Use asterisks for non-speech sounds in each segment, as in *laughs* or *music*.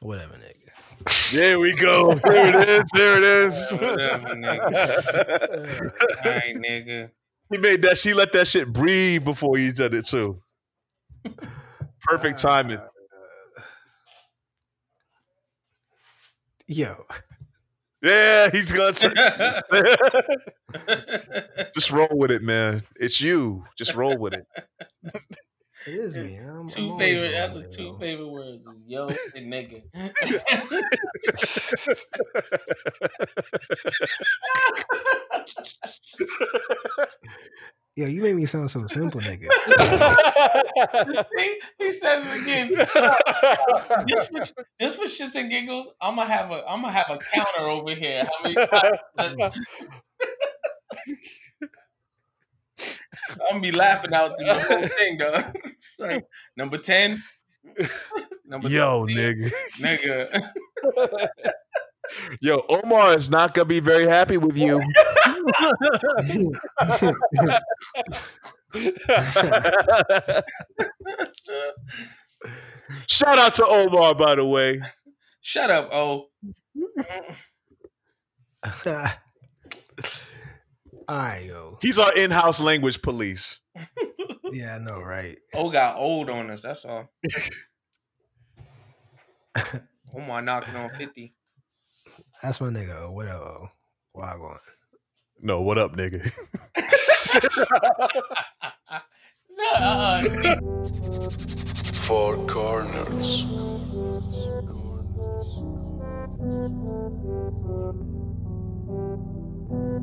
Whatever, nigga. There we go. There it is. There it is. Whatever, nigga. *laughs* All right, nigga. he made that. She let that shit breathe before he did it too. Perfect timing. Yo, Yeah, he's gonna say. *laughs* Just roll with it, man. It's you. Just roll with it. *laughs* it is me. I'm, I'm two favorite. That's the yo. two favorite words: is yo *laughs* and nigga. *laughs* yeah, you made me sound so simple, nigga. *laughs* he, he said it again. Just for, just for shits and giggles, I'm gonna have a I'm gonna have a counter over here. How many *laughs* times? I'm gonna be laughing out through the whole thing, though. *laughs* like number ten. *laughs* Number Yo, 13, nigga. nigga. Yo, Omar is not gonna be very happy with you. Shout out to Omar, by the way. Shut up, oh. All right, yo. He's our in-house language police. *laughs* Yeah, I know, right? Oh got old on us. That's all. *laughs* Omar knocking on fifty. That's my nigga. Oh, Whatever. Oh? Wagwan. No, what up, nigga? No, *laughs* uh-uh. Four corners. Thank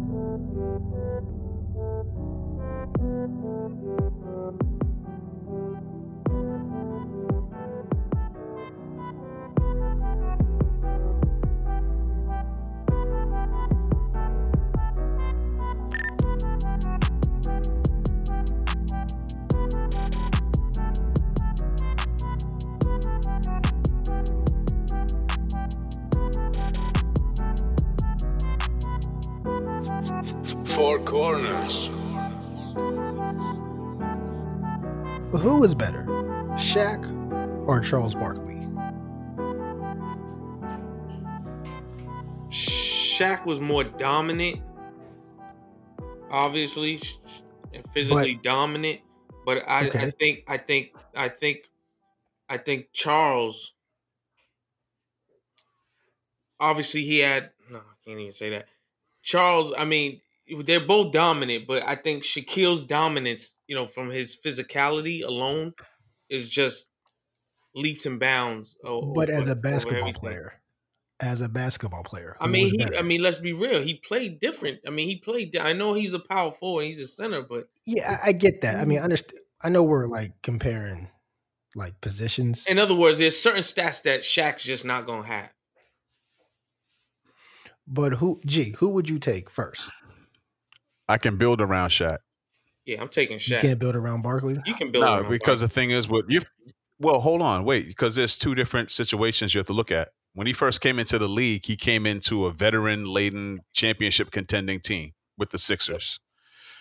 you. Four corners. Who is better, Shaq or Charles Barkley? Shaq was more dominant, obviously, and physically dominant. But I, I think, I think, I think, I think Charles. Obviously, he had. No, I can't even say that. Charles, I mean, they're both dominant, but I think Shaquille's dominance, you know, from his physicality alone, is just leaps and bounds. o- But over- as a basketball player, as a basketball player, I mean, he. I mean, let's be real. He played different. I mean, he played. I know he's a power forward. He's a center, but yeah, I, I get that. I mean, mm. I understand. I know we're like comparing like positions, in other words, there's certain stats that Shaq's just not gonna have. but who? Gee, who would you take first? I can build around Shaq. Yeah, I'm taking Shaq. You can't build around Barkley. You can build. No, around because Barkley. the thing is, what you well, hold on, wait, because there's two different situations you have to look at. When he first came into the league, he came into a veteran laden championship contending team with the Sixers.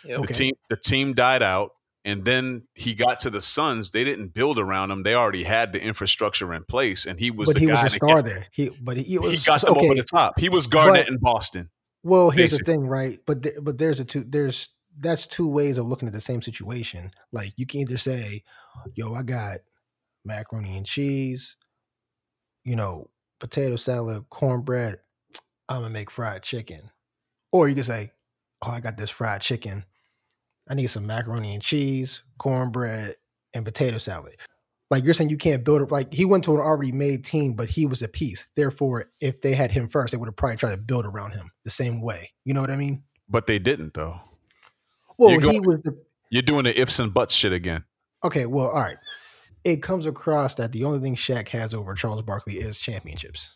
Yep. Okay. The team the team died out, and then he got to the Suns. They didn't build around him; they already had the infrastructure in place, and he was but the he guy was a that star get- there. He, but he, He was got them okay. over the top. He was Garnett But- in Boston. Well, here's Basically. the thing, right? But th- but there's a two there's that's two ways of looking at the same situation. Like you can either say, "Yo, I got macaroni and cheese, you know, potato salad, cornbread. I'm gonna make fried chicken," or you can say, "Oh, I got this fried chicken. I need some macaroni and cheese, cornbread, and potato salad." Like you're saying, you can't build it. Like he went to an already made team, but he was a piece. Therefore, if they had him first, they would have probably tried to build around him the same way. You know what I mean? But they didn't, though. Well, You're he was the You're doing the ifs and buts shit again. okay. Well, all right. It comes across that the only thing Shaq has over Charles Barkley is championships.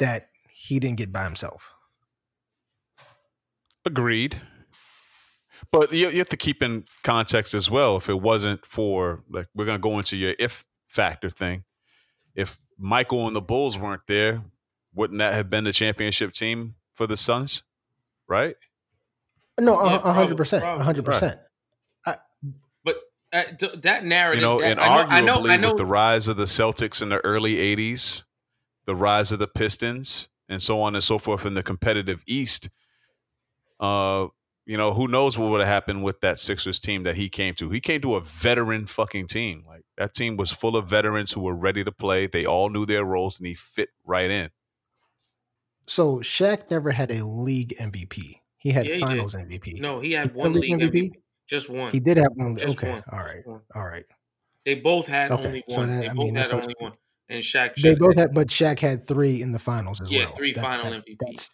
That he didn't get by himself. Agreed. But you, you have to keep in context as well. If it wasn't for like we're gonna go into your if factor thing. If Michael and the Bulls weren't there, wouldn't that have been the championship team for the Suns? Right? No, a hundred percent, a hundred percent. but Uh, d- that narrative, You know, that, and I know, arguably I know, I know, with the rise of the Celtics in the early '80s, the rise of the Pistons, and so on and so forth in the competitive East. Uh, you know, who knows what would have happened with that Sixers team that he came to? He came to a veteran fucking team. Like that team was full of veterans who were ready to play. They all knew their roles, and he fit right in. So Shaq never had a league MVP. He had Yeah, he did. finals MVP. no, he had He one league league MVP. MVP? just one. He did have one. Just okay, one. all Just right, one. all right. They both had Okay, only so one. that- they I both mean, that's had only one. And Shaq. They both had, but Shaq had three in the finals as Yeah, well. three final MVPs.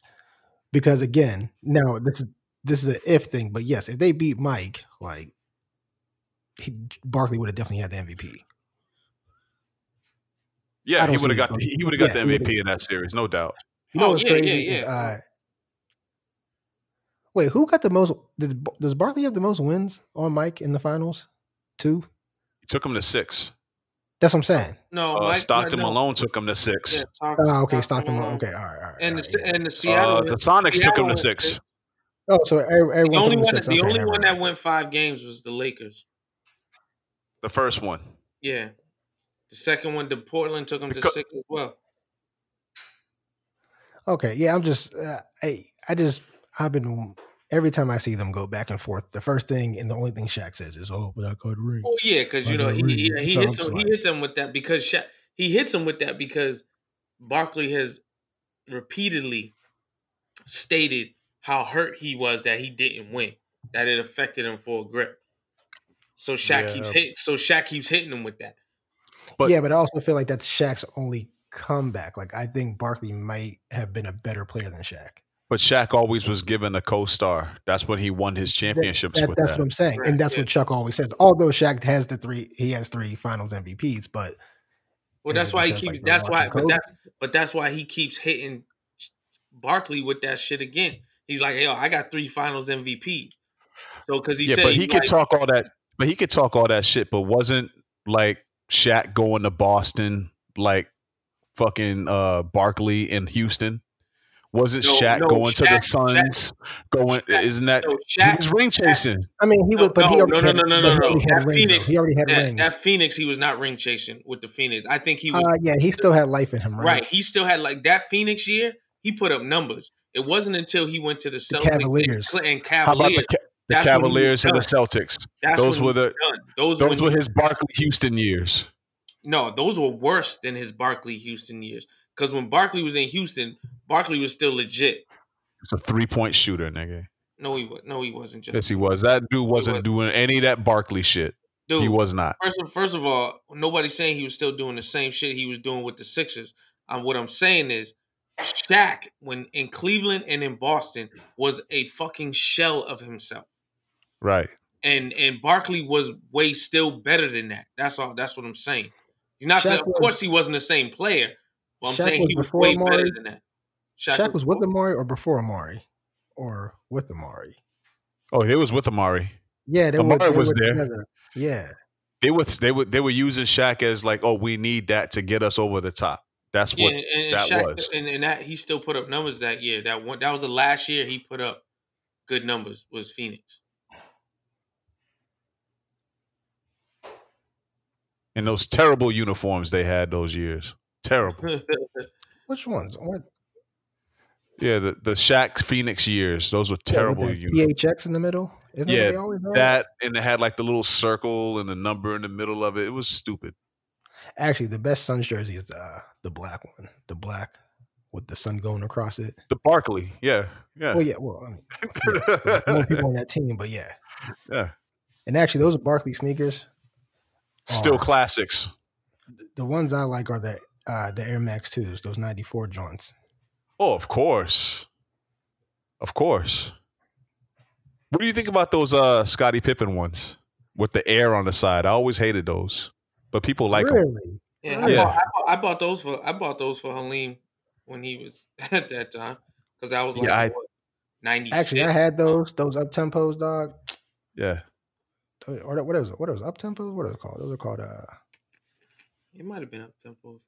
because again, now this is this is an if thing, but yes, if they beat Mike, like he, Barkley would have definitely had the MVP. Yeah, he would have got the, he would have got yeah, the MVP in that series, no doubt. You know Oh, what's yeah, crazy? yeah, is, uh, wait, who got the most? Does, does Barkley have the most wins on Mike in the finals? Two. He took him to six. That's what I'm saying. No, Uh, Mike, Stockton no, Malone took him to six. Yeah, Stock- Oh, okay, Stockton. Malone. Okay, all right, all right. And all the yeah. and the Seattle. Uh, the Sonics took him to went six. Six. Oh, so every- everyone The only one, six. the Okay, only one mind. that went five games was the Lakers. The first one. Yeah, the second one, the Portland took them to Because- six as well. Okay, yeah, I'm just, uh, I, I just, I've been every time I see them go back and forth. The first thing and the only thing Shaq says is, "Oh, but I got ring." Oh yeah, because you know know, he he, he So hits I'm him he hits him with that because Sha- he hits him with that because Barkley has repeatedly stated how hurt he was that he didn't win, that it affected him for a grip. So Shaq Yeah. keeps hit, so Shaq keeps hitting him with that. But- yeah, but I also feel like that's Shaq's only comeback. Like I think Barkley might have been a better player than Shaq. But Shaq always was given a co-star. That's when he won his championships That- with that's that. what I'm saying, Right, and that's yeah. what Chuck always says. Although Shaq has the three, he has three Finals MVPs, but Well, that's why he keeps. like, that's why, but that's but that's why he keeps hitting Barkley with that shit again. He's like, yo, I got three Finals MVP. So because he yeah, said but he he could like, talk all that. But he could talk all that shit. But wasn't like Shaq going to Boston like fucking uh Barkley in Houston? Wasn't No, Shaq no, going to the Shaq- Suns? going Shaq- isn't that no, he Shaq- was ring chasing? I mean, he No, would, but he already no, had, no, no, but no, no. That rings. though. Phoenix- he already had that, rings. that Phoenix, he was not ring chasing with the Phoenix. I think he was uh, yeah, he still had life in him, right? right. He still had like that Phoenix year. He put up numbers. It wasn't until he went to the Celtics and Cavaliers. Cl- and How about Cavaliers. the, Ca- the That's when he was Cavaliers and the. Celtics? That's those were the- done. Those, Those were his Barkley Houston years. No, those were worse than his Barkley Houston years. Because when Barkley was in Houston, Barkley was still legit. It's a three point shooter, nigga. No, he was. No, he wasn't. Just Yes, he was. That dude wasn't was. doing any of that Barkley shit. dude. He was not. First, of- first of all, nobody's saying he was still doing the same shit he was doing with the Sixers. Um, what I'm saying is, Shaq, when in Cleveland and in Boston, was a fucking shell of himself, Right. and and Barkley was way still better than that. That's all. That's what I'm saying. He's not. Shaq of was- course, he wasn't the same player. But I'm Shaq saying was he was way Amar'e? better than that. Shaq, was with Amar'e or before Amar'e, or with Amar'e. Oh, he was with Amar'e. Yeah, they Amar'e were. They was were there. together. Yeah, They were they were they were using Shaq as like, oh, we need that to get us over the top. That's Yeah, what and, and that Shaq, was. and, and that he still put up numbers that year. That one, that was the last year he put up good numbers. Was Phoenix? in those terrible uniforms they had those years. Terrible. *laughs* which ones? What, Yeah, the the Shaq Phoenix years. Those were yeah, with terrible that uniforms. PHX in the middle. Isn't Yeah, what they always? That and it had like the little circle and the number in the middle of it. It was stupid. Actually, the best Suns jersey is uh, the black one. The black with the sun going across it. The Barkley, yeah, yeah, Well, yeah. Well, I mean, *laughs* yeah, people on that team, but yeah. yeah. And actually, those Barkley sneakers. Still are- classics. the ones I like are the uh, the Air Max twos, those ninety four joints. Oh, of course, of course. What do you think about those uh Scottie Pippen ones with the air on the side? I always hated those, but people like them. really? Yeah, I, Yeah. Bought, I, bought, I bought those for I bought those for Halim when he was *laughs* at that time because I was like Yeah, I- what, ninety. Actually, I had those those up tempos, dog. Yeah, Or that- what is it? What are those up tempos? What are those called? Those are called. Uh, It might have been up tempos.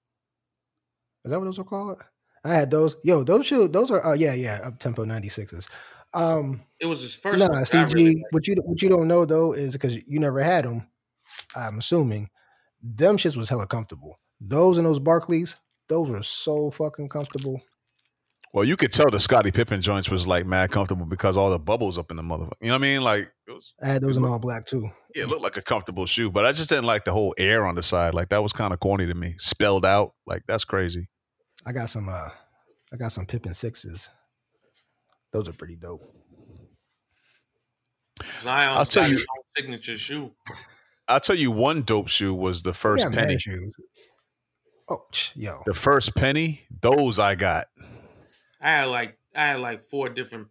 is that what those are called? I had those. Yo, those shoe. Those are. Oh yeah, yeah. Up tempo ninety sixes. Um, It was his first. nah, one that I CG. really what you what you don't know though is because you never had them. I'm assuming them shits was hella comfortable. Those and those Barkleys, those were so fucking comfortable. Well, you could tell the Scottie Pippen joints was like mad comfortable because all the bubbles up in the motherfucker. You know what I mean? Like it was. I had those It in look- all black too. Yeah, it looked like a comfortable shoe, but I just didn't like the whole air on the side. Like that was kind of corny to me. Spelled out, like that's crazy. I got some uh I got some Pippen sixes. Those are pretty dope. Zion's I'll tell got you- his own signature shoe. I'll tell you one dope shoe was the first Yeah, penny. shoes. Oh, ch- yo. The first penny, those I got. I had like I had like four different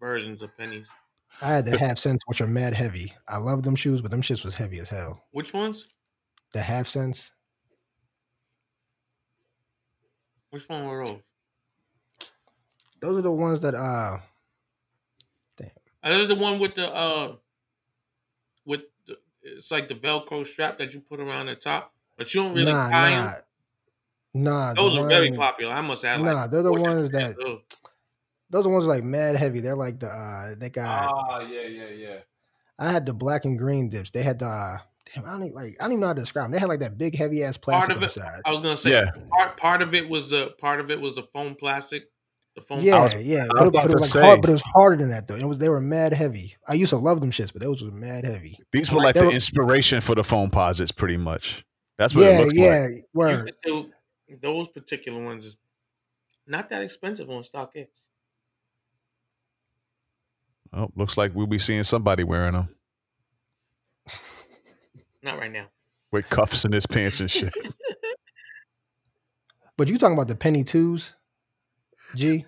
versions of pennies. I had the half cents, which are mad heavy. I love them shoes, but them shits was heavy as hell. Which ones? The half cents, Which one were those? those are the ones that uh damn. Are those the one with the uh with the, it's like the Velcro strap that you put around the top, but you don't really nah, tie nah, them. nah. Those are very popular. I must have. Nah, like they're the ones that- sets. Those are ones like mad heavy. They're like the uh they got. Ah, yeah, yeah, yeah. I had the black and green dips. They had the. Uh, damn, I don't even, like. I don't even know how to describe them. They had like that big heavy ass Part plastic of on it, the side. I was gonna say, Yeah. part part of it was the part of it was the foam plastic. The foam. Yeah, was- yeah. I But, it- but it was like hard, but it was harder than that though. It was they were mad heavy. I used to love them shits, but those were mad heavy. These were Like, like they the were- inspiration for the Foamposites, pretty much. That's what it Yeah, looks yeah. like. You Word. still- those particular ones is not that expensive on StockX. Oh, looks like we'll be seeing somebody wearing them *laughs* Not right now. with cuffs in his pants and shit. *laughs* But you talking about the penny twos? G.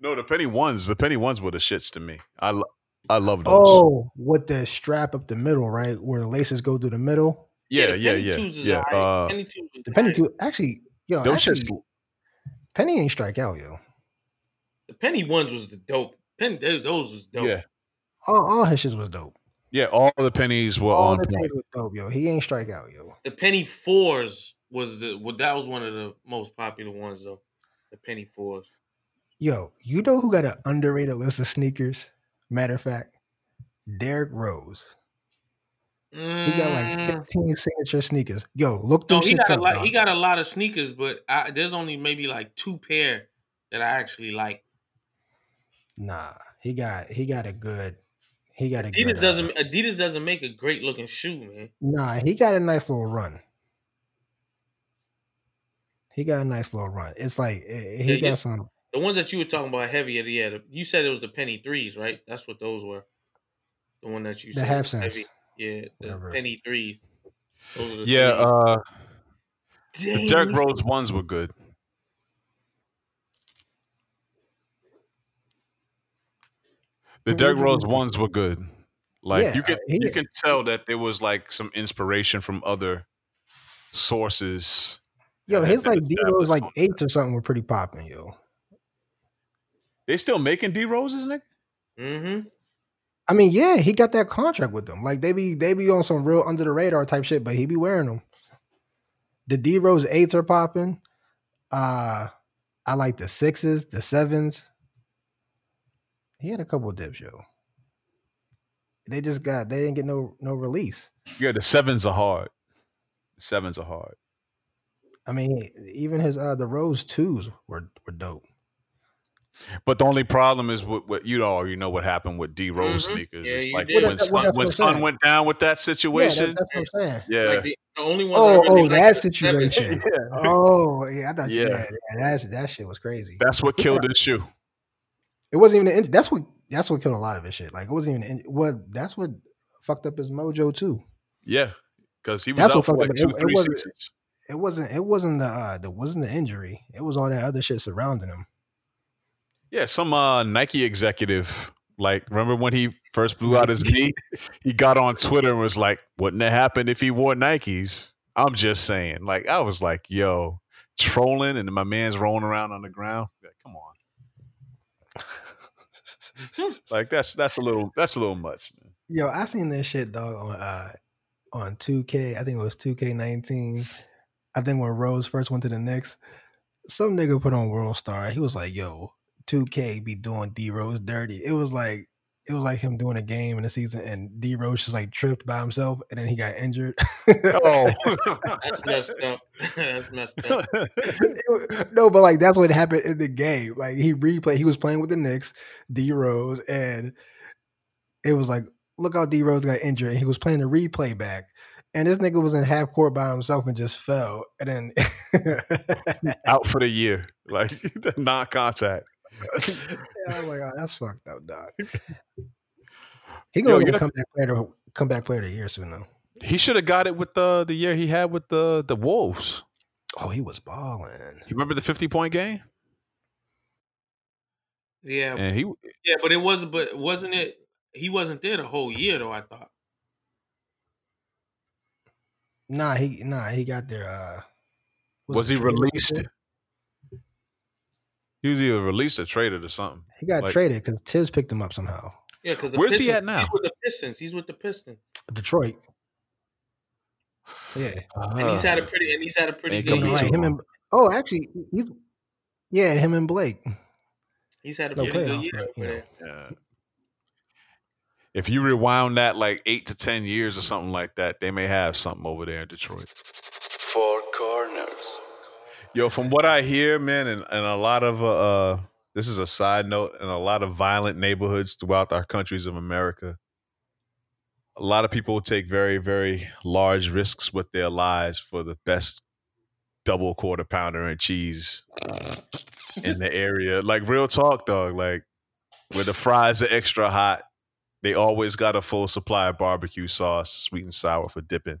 no, the penny ones, the penny ones were the shits to me. I lo- I love those. Oh, with the strap up the middle, right? Where the laces go through the middle. yeah, the yeah, Penny yeah, Twos is yeah. alright. Uh, penny twos The penny two actually, yo, those actually, shits. penny ain't strike out, yo. The penny ones was the dope. Penny those was dope. Yeah, All, all his shits was dope. yeah. All the pennies were all on the point. was dope, yo. He ain't strike out, yo. The penny fours was the well, that was one of the most popular ones though. The penny fours. Yo, you know who got an underrated list of sneakers? Matter of fact, Derrick Rose. He got like Mm, 15 signature sneakers. Yo, look those. no, he got a up. lot. He got a lot of sneakers, but I, there's only maybe like two pair that I actually like. Nah, he got he got a good. He got a Adidas good. uh, doesn't Adidas doesn't make a great looking shoe, man. Nah, he got a nice little run. He got a nice little run. It's like eh, he Yeah, got yeah. some. The ones that you were talking about heavier, yeah. The, you said it was the penny threes, right? That's what those were. The one that you The said half cents. heavy. Yeah, the Whatever. penny threes. Those are the Yeah, threes. uh, the Dang, Derrick Rose ones were good. The. Derrick Rose ones were good. Like Yeah, you can he- you can tell that there was like some inspiration from other sources. Yo, that his like been D Rose like eights or something were pretty popping, yo. They still making D roses, nigga. Mm-hmm. I mean, yeah, he got that contract with them. Like they be they be on some real under the radar type shit, but he be wearing them. The D Rose eights are popping. Uh I like the sixes, the sevens. He had a couple of dips, yo. They just got they didn't get no no release. Yeah, the sevens are hard. The sevens are hard. I mean, even his uh the Rose twos were were dope. But the only problem is what, what you already know what happened with D Rose Mhm. sneakers. Yeah, it's like did. when Well, Sun, when Sun went down with that Yeah, that, situation. that's what I'm saying. Yeah, Like the, the only ones. I Oh, really oh, liked that was the sevens. situation. Yeah. *laughs* Oh, yeah, I thought Yeah. yeah, yeah that that shit was crazy. that's what killed this shoe. It wasn't even. The, that's what. That's what killed a lot of his shit. Like it wasn't even. What that's what fucked up his mojo too. Yeah, because he was That's out what for fucked like up. two, It- it wasn't- seasons. It wasn't. It wasn't the. uh The wasn't the injury. It was all that other shit surrounding him. Yeah, some uh, Nike executive, like, remember when he first blew out his knee? *laughs* He got on Twitter and was like, "Wouldn't it happen if he wore Nikes?" I'm just saying. Like, I was like, "Yo, trolling," and my man's rolling around on the ground. Like, come on, *laughs* like that's that's a little that's a little much. Man. Yo, I seen this shit dog on uh on 2K. I think it was 2K19. I think when Rose first went to the Knicks, some nigga put on World Star. He was like, "Yo, 2K be doing D Rose dirty." It was like it was like him doing a game in the season, and D Rose just like tripped by himself, and then he got injured. Oh, *laughs* That's messed up. *laughs* That's messed up. It no, but like that's what happened in the game. Like he replayed, he was playing with the Knicks, D Rose, and it was like, look how D Rose got injured, and he was playing the replay back. And this nigga was in half court by himself and just fell. And then out for the year, like *laughs* non-contact. *laughs* Yeah, I'm like, oh, that's fucked up, dog. *laughs* He gonna you win got- comeback player, of- comeback player of the year soon though. He should have got it with the the year he had with the the Wolves. Oh, he was balling. You remember the fifty point game? Yeah, And he yeah, but it was, but wasn't it? He wasn't there the whole year, though. I thought. Nah, he nah, he got there. Uh, was it he released? something? He was either released or traded or something. He got Like- traded because Thibs picked him up somehow. Yeah, because Where's he at now? He's with the Pistons. He's with the Pistons, Detroit. Yeah, and he's had a ah. pretty, and he's had a pretty good coming year. right. Him and oh, actually, he's yeah, him and Blake. He's had a No pretty good year. but, you over know. there. Yeah. If you rewound that like eight to ten years or something like that, they may have something over there in Detroit. Four corners. Yo, from what I hear, man, and, and a lot of uh, uh this is a side note, and a lot of violent neighborhoods throughout our countries of America. A lot of people take very, very large risks with their lives for the best double quarter pounder and cheese in the area. Like real talk, dog. Like where the fries are extra hot, they always got a full supply of barbecue sauce, sweet and sour for dipping.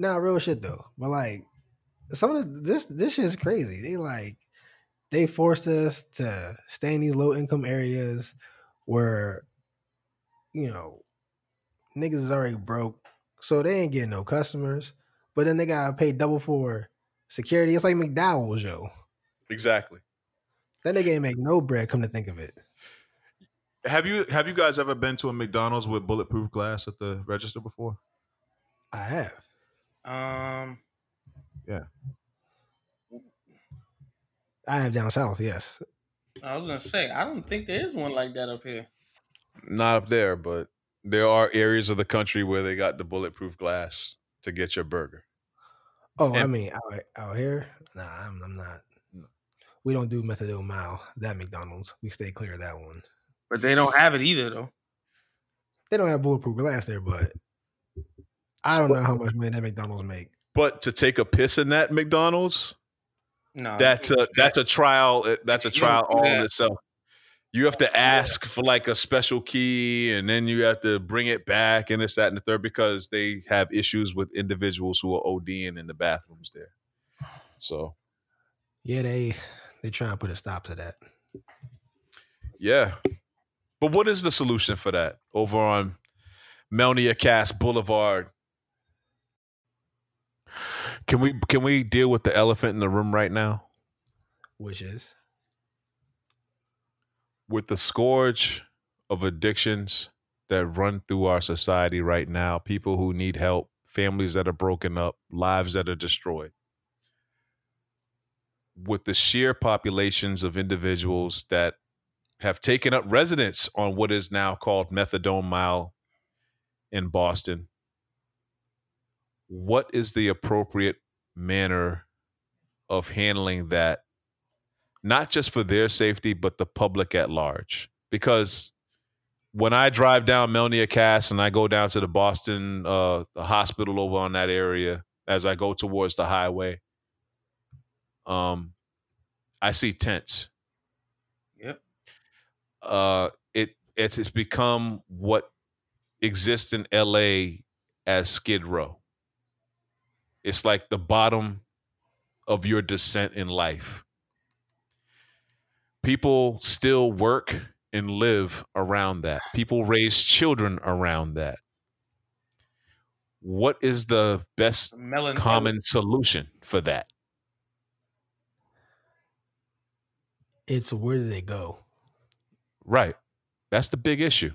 Nah, real shit though. But like some of the, this this shit is crazy. They like they forced us to stay in these low income areas where you know niggas is already broke, so they ain't getting no customers. But then they gotta pay double for security. It's like McDowell's, yo. Exactly. That nigga ain't make no bread. Come to think of it, Have you have you guys ever been to a McDonald's with bulletproof glass at the register before? I have. Um, I have down south. Yes. I was gonna say I don't think there is one like that up here. Not up there, but there are areas of the country where they got the bulletproof glass to get your burger. Oh, I mean out, out here. Nah, I'm, I'm not. We don't do methadone mile. That McDonald's. We stay clear of that one. But they don't have it either, though. They don't have bulletproof glass there, but I don't know how much money that McDonald's make. But to take a piss in that McDonald's, No, that's a that's a trial. uh, That's a trial all in itself. You have to ask for like a special key, and then you have to bring it back, and this, that, and the third, because they have issues with individuals who are ODing in the bathrooms there. So Yeah, they they trying to put a stop to that. Yeah. But what is the solution for that over on Melnea Cass Boulevard? Can we can we deal with the elephant in the room right now? Which is With the scourge of addictions that run through our society right now, people who need help, families that are broken up, lives that are destroyed. With the sheer populations of individuals that have taken up residence on what is now called Methadone Mile in Boston. What is the appropriate manner of handling that, not just for their safety, but the public at large? Because when I drive down Melnea Cass and I go down to the Boston uh, the hospital over on that area as I go towards the highway, um, I see tents Yep. uh it it's, it's become what exists in LA as Skid Row. It's like the bottom of your descent in life. People still work and live around that. People raise children around that. What is the best Melon common solution for that? it's where do they go? Right. That's the big issue.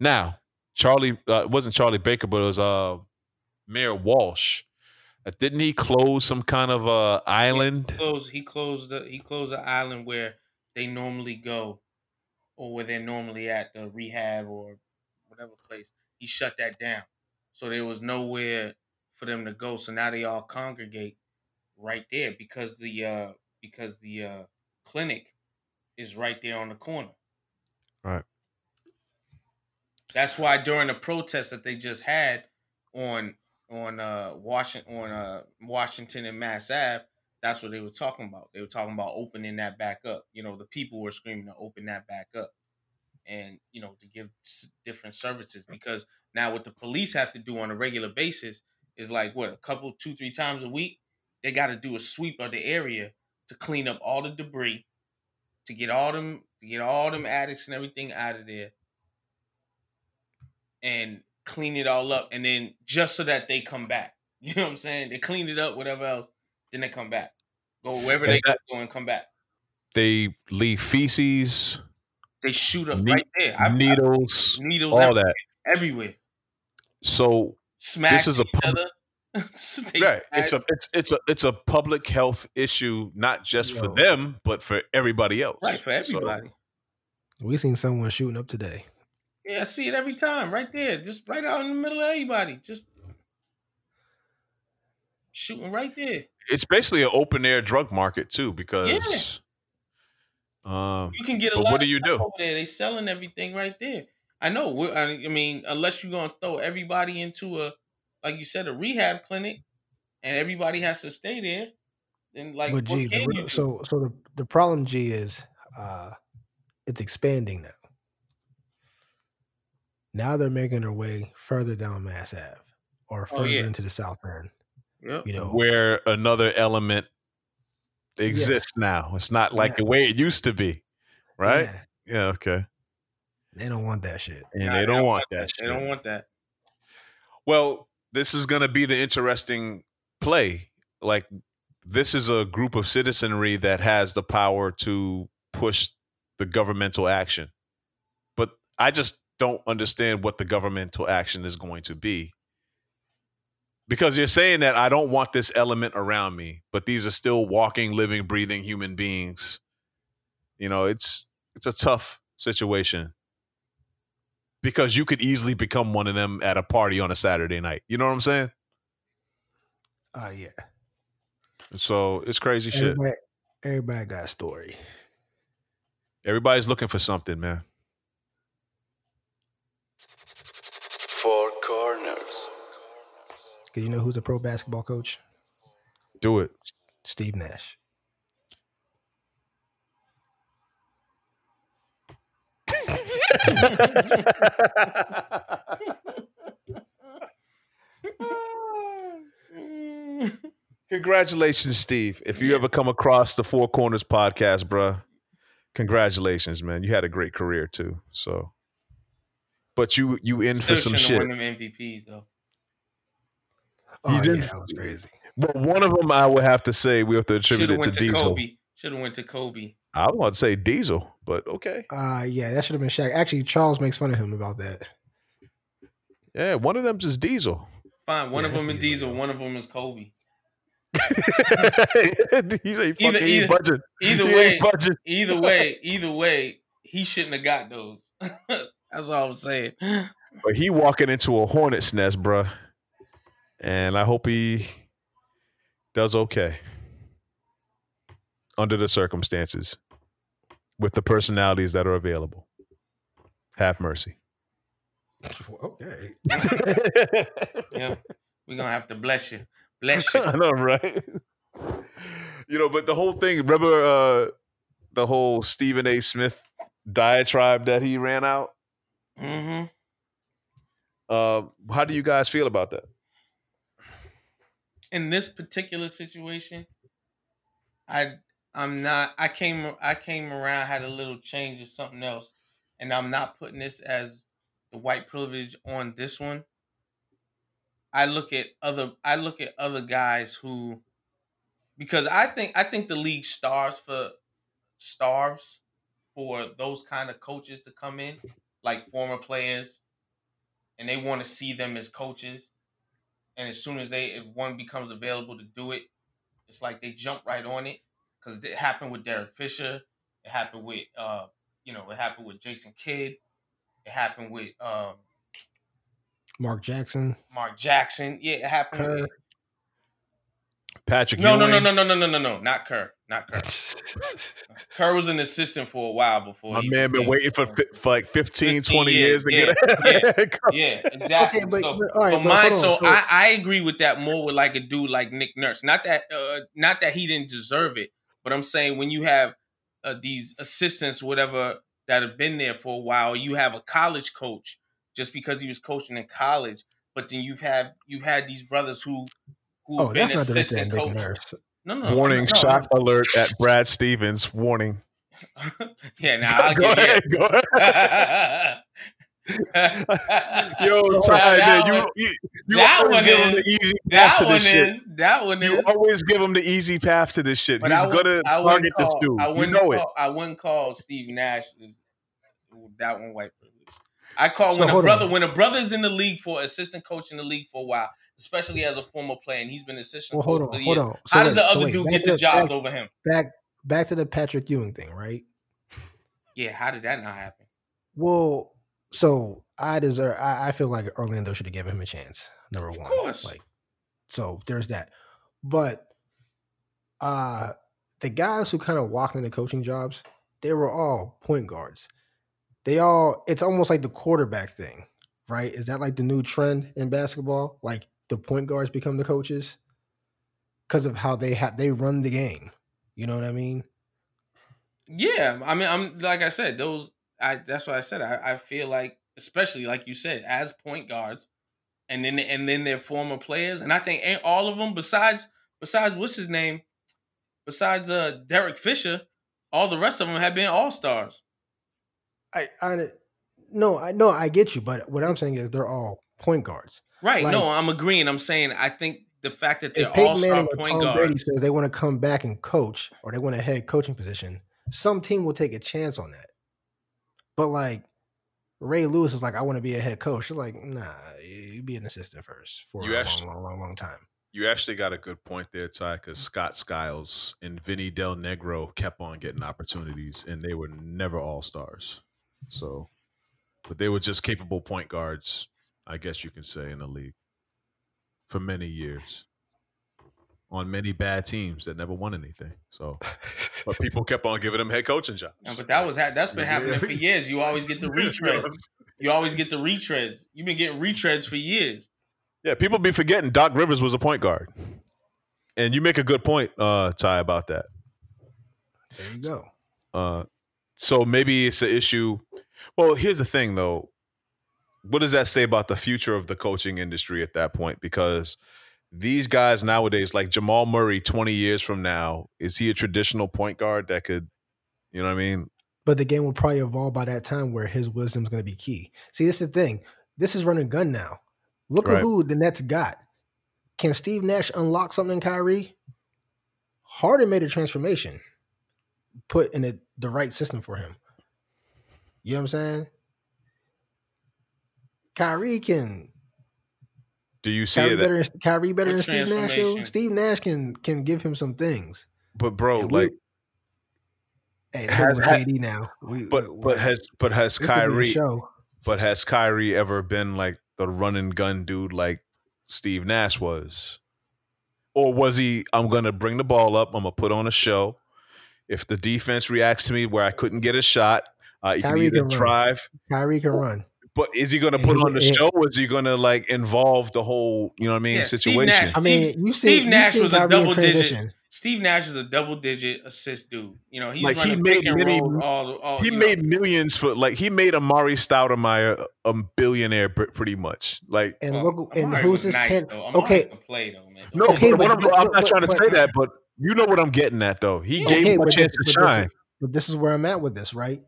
Now, Charlie uh, it wasn't Charlie Baker, but it was uh Mayor Walsh. Uh, didn't he close some kind of uh island? closed. He closed the he closed the island where they normally go or where they're normally at the rehab or whatever place. He shut that down, so there was nowhere for them to go. So now they all congregate right there because the uh because the uh clinic is right there on the corner. Right. That's why during the protest that they just had on on uh Washington on uh Washington and Mass Ave, that's what they were talking about. They were talking about opening that back up. You know, the people were screaming to open that back up, and you know to give s- different services because now what the police have to do on a regular basis is like what a couple two three times a week they got to do a sweep of the area to clean up all the debris, to get all them to get all them addicts and everything out of there, and clean it all up, and then just so that they come back. *laughs* You know what I'm saying? They clean it up, whatever else, then they come back. Go wherever they that- go and come back. They leave feces, They shoot up Ne- right there. I've- I've- needles, needles all everywhere, that. everywhere. So Smack is a each pub- *laughs* right, it's a it's it's a it's a public health issue, not just for them, but for everybody else. right for So, everybody. We seen someone shooting up today. Yeah, I see it every time, right there, just right out in the middle of everybody, just shooting right there. it's basically an open air drug market too, because um, You can get a But lot what of do you do? over there. They selling everything right there. I know. I I mean, unless you're gonna throw everybody into a, like you said, a rehab clinic, and everybody has to stay there, then like, but what G, the can real- you do? so so the, the problem G is uh it's expanding now. Now they're making their way further down Mass Ave or Oh, further yeah. into the South End. Yep. You know, where another element exists now. It's not like Yeah. the way it used to be, right? Yeah, Yeah. okay. they don't want that shit. And Nah, they don't want that. They shit. don't want that. Well, this is going to be the interesting play. Like, this is a group of citizenry that has the power to push the governmental action. But I just don't understand what the governmental action is going to be. Because you're saying that I don't want this element around me, but these are still walking, living, breathing human beings. You know, it's it's a tough situation because you could easily become one of them at a party on a Saturday night. You know what I'm saying? Uh yeah. So it's crazy shit. Everybody, everybody got a story. Everybody's looking for something, man. Four corners. Cause you know who's a pro basketball coach? Do it. Steve Nash. Congratulations, Steve. If you ever come across the Four Corners podcast, bruh, congratulations, man. You had a great career too. So, but you you in for some shouldn't shit. win them MVPs though. Oh, You yeah, did- that was crazy. But one of them, I would have to say, we have to attribute Should have it to to Diesel. Kobe. Should have went to Kobe. I was about to say Diesel, but okay. Uh yeah, that should have been Shaq. Actually, Charles makes fun of him about that. Yeah, one of them's is Diesel. Fine. One Yeah, of them is Diesel, Diesel. One of them is Kobe. *laughs* He's a fucking Either- either- budging. Either way, ain't budging. either way, *laughs* either way, he shouldn't have got those. *laughs* That's all I'm saying. But he walking into a hornet's nest, bruh. And I hope he does okay under the circumstances with the personalities that are available. Have mercy. okay. *laughs* Yeah, we're gonna have to bless you. Bless you. *laughs* I know, right? You know, but the whole thing, remember uh the whole Stephen A. Smith diatribe that he ran out? Mm-hmm. Um, how do you guys feel about that? In this particular situation, I I'm not. I came I came around had a little change or something else, and I'm not putting this as the white privilege on this one. I look at other I look at other guys who because I think I think the league starves for starves for those kind of coaches to come in, like former players, and they want to see them as coaches. And as soon as they if one becomes available to do it, it's like they jump right on it. Because it happened with Derek Fisher, it happened with uh you know, it happened with Jason Kidd. It happened with um, Mark Jackson. Mark Jackson. Yeah, it happened. Kerr. With, Patrick no, no, no, no, no, no, no, no, no, not Kerr, not Kerr. *laughs* Kerr was an assistant for a while before. My he man been waiting for, for like 15, 15 20 years to years, get a *laughs* Yeah, exactly. Okay, but- so, but- all right, so but mine, so, on, so- I, I agree with that more with like a dude like Nick Nurse. Not that, uh, not that he didn't deserve it, but I'm saying when you have uh, these assistants, whatever, that have been there for a while, you have a college coach just because he was coaching in college, but then you've had you've had these brothers who who Oh, been that's not the rest of assistant Nick coach. Nurse. No, no, no, Warning, no, shock alert at Brad Stevens. Warning. *laughs* yeah, now *laughs* I'll go give *laughs* ahead. Go ahead. yeah. Yo, Ty, man, that you, one- you, you that always one give him is- the easy path that to one this shit. is that one You is. always give him the easy path to this shit. But He's I wouldn't- gonna I wouldn't target this call- dude. I You wouldn't know it. I wouldn't call Steve Nash that one white privilege. I call So when a brother on. when a brother's in the league for assistant coach in the league for a while, especially as a former player, and he's been assistant Well, hold for on, years. hold on. So How does wait, the so other wait, dude get the the- job back- over him? Back back to the Patrick Ewing thing, right? Yeah, how did that not happen? Well, so I deserve. I, I feel like Orlando should have given him a chance. Number one, of course. like so. There's that, but uh the guys who kind of walked into coaching jobs, they were all point guards. They all. It's almost like the quarterback thing, right? Is that like the new trend in basketball? Like the point guards become the coaches because of how they have they run the game. You know what I mean? Yeah, I mean, I'm like I said, those. I that's what I said. I, I feel like, especially like you said, as point guards, and then and then their former players, and I think ain't all of them besides besides what's his name, besides uh Derek Fisher, all the rest of them have been all stars. I, I no, I no, I get you, but what I'm saying is they're all point guards. Right? no, I'm agreeing. I'm saying I think the fact that they're all star point Tom guards. Brady says they want to come back and coach, or they want a head coaching position, some team will take a chance on that. But like Ray Lewis is like, I want to be a head coach. You're like, nah, you be an assistant first for You a actually- long, long, long, long time. You actually got a good point there, Ty, because Scott Skiles and Vinny Del Negro kept on getting opportunities, and they were never all stars. So, but they were just capable point guards, I guess you can say, in the league for many years on many bad teams that never won anything. So, but *laughs* people kept on giving them head coaching jobs. Yeah, but that was ha- that's been Yeah. happening for years. You always get the *laughs* retreads. You always get the retreads. You've been getting retreads for years. Yeah, people be forgetting Doc Rivers was a point guard. And you make a good point, uh, Ty, about that. There you go. Uh, so maybe it's an issue. Well, here's the thing, though. What does that say about the future of the coaching industry at that point? Because these guys nowadays, like Jamal Murray, 20 years from now, is he a traditional point guard that could, you know what I mean? But the game will probably evolve by that time where his wisdom is going to be key. See, this is the thing. This is running gun now. Look Right. at who the Nets got. Can Steve Nash unlock something in Kyrie? Harden made a transformation, put in the, the right system for him. You know what I'm saying? Kyrie can Do you see Kyrie it? better, Kyrie better What than Steve Nash. yo. Steve Nash can can give him some things. But bro, And we- like, Hey, Has- with KD now. We, but we- but has but has this could be a Kyrie show. but has Kyrie ever been like the run and gun dude like Steve Nash was? Or was he, I'm going to bring the ball up, I'm going to put on a show. If the defense reacts to me where I couldn't get a shot, uh, you can Kyrie either can run. drive, Kyrie can run. But is he going to put he- on the show or is he going to like involve the whole, you know what I mean, Yeah, Steve situation? Nash- I mean, Steve- you see, Steve you Nash was a Kyrie in double digit. Steve Nash is a double digit assist dude. You know, he's Like, he made pick and many- roll all, all he you know. made millions for like he made Amar'e Stoudemire a billionaire pretty much. Like And Well, look, and who's was this nice, ten? Okay, play though, man. No, Okay, but, but- what I'm, but- I'm not but- trying to but- say that, but you know what I'm getting at, though. He Yeah. gave okay, him a chance this, to but, this, shine. but this is where I'm at with this, right?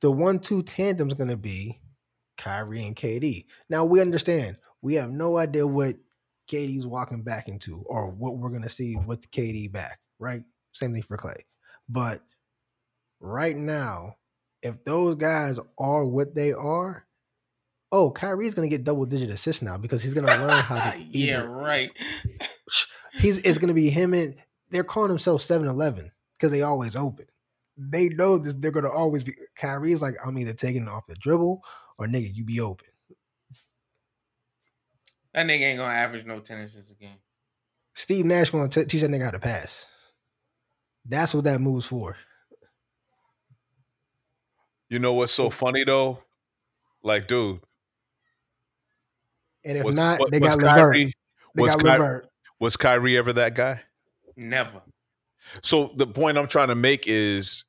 The one-two tandem is going to be Kyrie and KD. Now we understand. We have no idea what KD's walking back into, or what we're going to see with KD back. Right? Same thing for Clay. But right now, if those guys are what they are, oh, Kyrie's going to get double-digit assists now because he's going to learn how to. *laughs* yeah, right. he's it's gonna be him and they're calling themselves 7-Eleven because they always open. They know this. They're gonna always be. Kyrie's like, I'm either taking it off the dribble or nigga, you be open. That nigga ain't gonna average no ten assists a game. Steve Nash gonna t- teach that nigga how to pass. That's what that move's for. You know what's so funny though? Like, dude, And if was, not, was- they was got LeVert. Kyrie, They was got Ky- LeVert. was Kyrie ever that guy? Never. So the point I'm trying to make is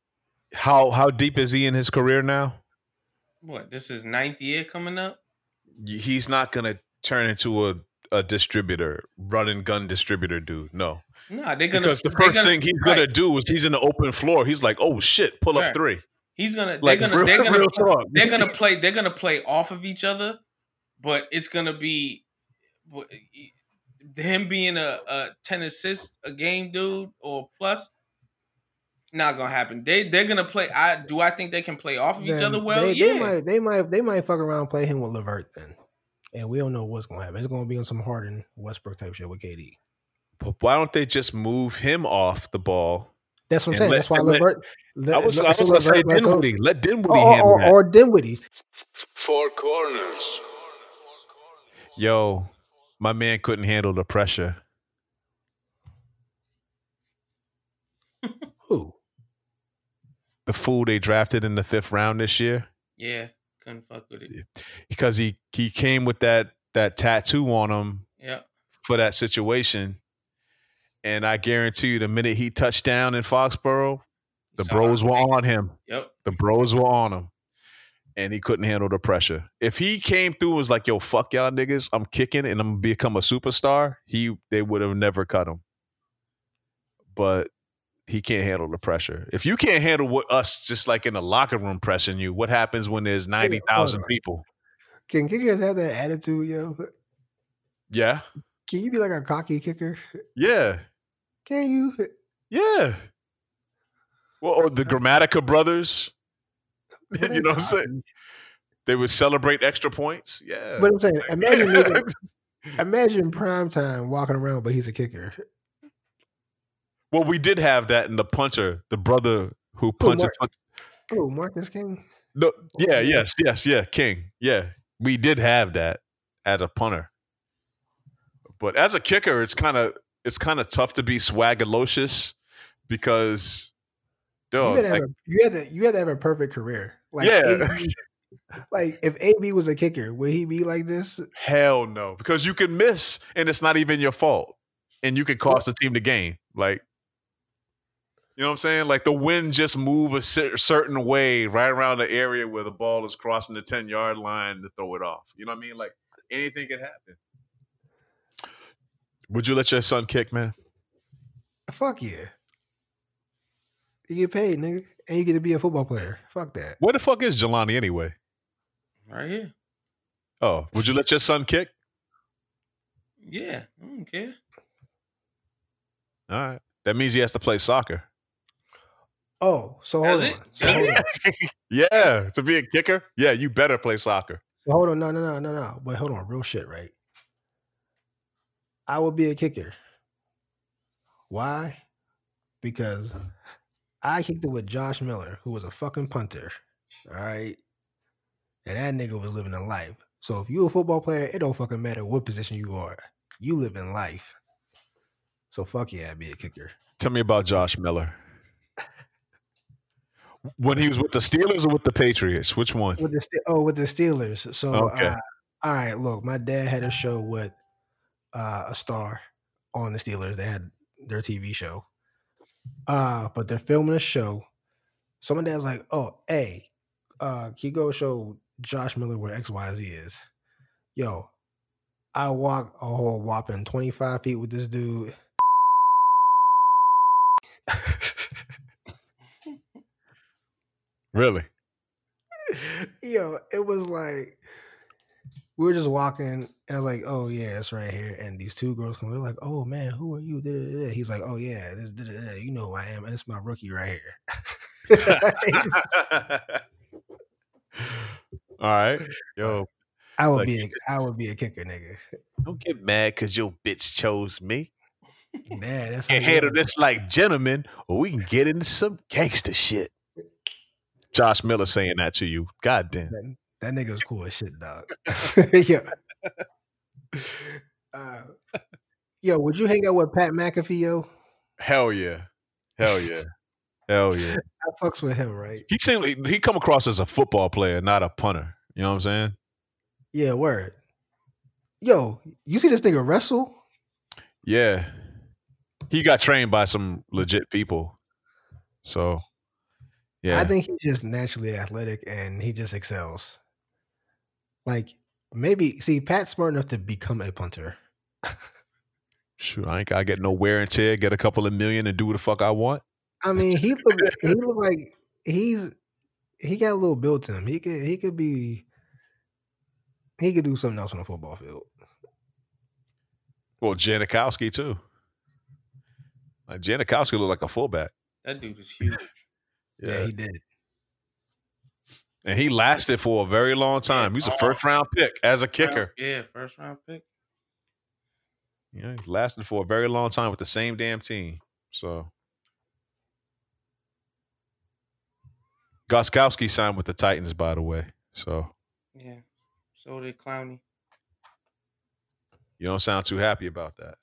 how how deep is he in his career now? What? This is ninth year coming up. He's not gonna turn into a a distributor, run and gun distributor dude. No. Nah, they're gonna Because the they're first gonna- thing he's right. gonna do is he's in the open floor. He's like, oh shit, pull up three. He's gonna Like they're gonna real, they're *laughs* gonna talk. they're gonna play they're gonna play off of each other, but it's gonna be him being a, a ten assists a game dude or plus. Not gonna happen. They they're gonna play. I do. I think they can play off of each other well. they, yeah, they might, they might, they might fuck around and play him with LeVert then, and we don't know what's gonna happen. It's gonna be on some Harden Westbrook type shit with KD. But why don't they just move him off the ball? That's what I'm saying. let- That's why and let- LeVert. I was, I let- was so gonna say LeVert- let- so- Dinwiddie. Let Dinwiddie or, handle or, that. or Dinwiddie. Four corners. Yo, my man couldn't handle the pressure. Who? The fool they drafted in the fifth round this year yeah. Couldn't fuck with it. because he he came with that that tattoo on him Yeah. for that situation. And I guarantee you, the minute he touched down in Foxborough, the bros were on him. Yep. The bros were on him. And he couldn't handle the pressure. If he came through and was like, yo, fuck y'all niggas, I'm kicking and I'm gonna become a superstar, he they would have never cut him. But he can't handle the pressure. If you can't handle what us just like in the locker room pressing you, what happens when there's 90,000 people? Can kickers have that attitude, yo? Yeah. Can you be like a cocky kicker? Yeah. Can you? Yeah. Well, or the Grammatica brothers. *laughs* you know what I'm saying? They would celebrate extra points. Yeah. But I'm saying, imagine *laughs* imagine prime time walking around, but he's a kicker. Well, we did have that in the punter, the brother who punted. Oh, Marquette King. No, oh, yeah, yes, yes, yeah, King. Yeah. We did have that as a punter. But as a kicker, it's kind of it's kind of tough to be swaggalocious because you, had to have like, a, you had to you had to have a perfect career. Like Yeah. AB, like if AB was a kicker, would he be like this? Hell no, because you can miss and it's not even your fault, and you can cost the team the game. Like, you know what I'm saying? Like the wind just move a certain way right around the area where the ball is crossing the 10 yard line to throw it off. You know what I mean? Like anything could happen. Would you let your son kick, man? Fuck yeah. You get paid, nigga, and you get to be a football player. Fuck that. Where the fuck is Jelani anyway? Right here. Oh, would you let your son kick? Yeah. I don't care. All right. That means he has to play soccer. Oh, so hold Does on. it? So hold on. *laughs* Yeah, to be a kicker. Yeah, you better play soccer. So hold on. No, no, no, no, no. But hold on. Real shit, right? I would be a kicker. Why? Because I kicked it with Josh Miller, who was a fucking punter. All right. And that nigga was living a life. So if you a football player, it don't fucking matter what position you are. You live in life. So fuck yeah, I'd be a kicker. Tell me about Josh Miller. When he was with the Steelers or with the Patriots? Which one? With the oh, with the Steelers. So Okay. uh, all right, look, my dad had a show with uh, a star on the Steelers. They had their TV show. Uh, but they're filming a show. So my dad's like, oh, hey, uh, can you go show Josh Miller where XYZ is? Yo, I walk a whole whopping 25 feet with this dude. *laughs* Really? *laughs* Yo, it was like we were just walking, and I was like, "Oh yeah, it's right here." And these two girls come, they're like, "Oh man, who are you?" Da-da-da-da. He's like, "Oh yeah, this, da-da-da. you know who I am, and it's my rookie right here." *laughs* All right. Yo, *laughs* I would Like- be, a, I would be a kicker, nigga. don't get mad because your bitch chose me. Yeah, that's you handle this like gentlemen, or we can get into some gangster shit. Josh Miller saying that to you. God damn. That, that nigga's cool as shit, dog. *laughs* *laughs* yeah. Uh, yo, would you hang out with Pat McAfee, yo? Hell yeah. Hell yeah. Hell yeah. *laughs* I fucks with him, right? He seemed like- he come across as a football player, not a punter. You know what I'm saying? Yeah, word. Yo, you see this nigga wrestle? Yeah. He got trained by some legit people. So yeah. I think he's just naturally athletic and he just excels. Like maybe see Pat's smart enough to become a punter. *laughs* Shoot, I ain't gotta get no wear and tear, get a couple of million and do what the fuck I want. I mean, he look he look like he's he got a little built to him. He could he could be he could do something else on the football field. Well, Janikowski too. Like Janikowski looked like a fullback. That dude is huge. Yeah, he did. and he lasted for a very long time. He was a first round pick as a kicker. Yeah, first round pick. You know, he lasted for a very long time with the same damn team. So Gostkowski signed with the Titans, by the way. So Yeah. So did Clowney. you don't sound too happy about that.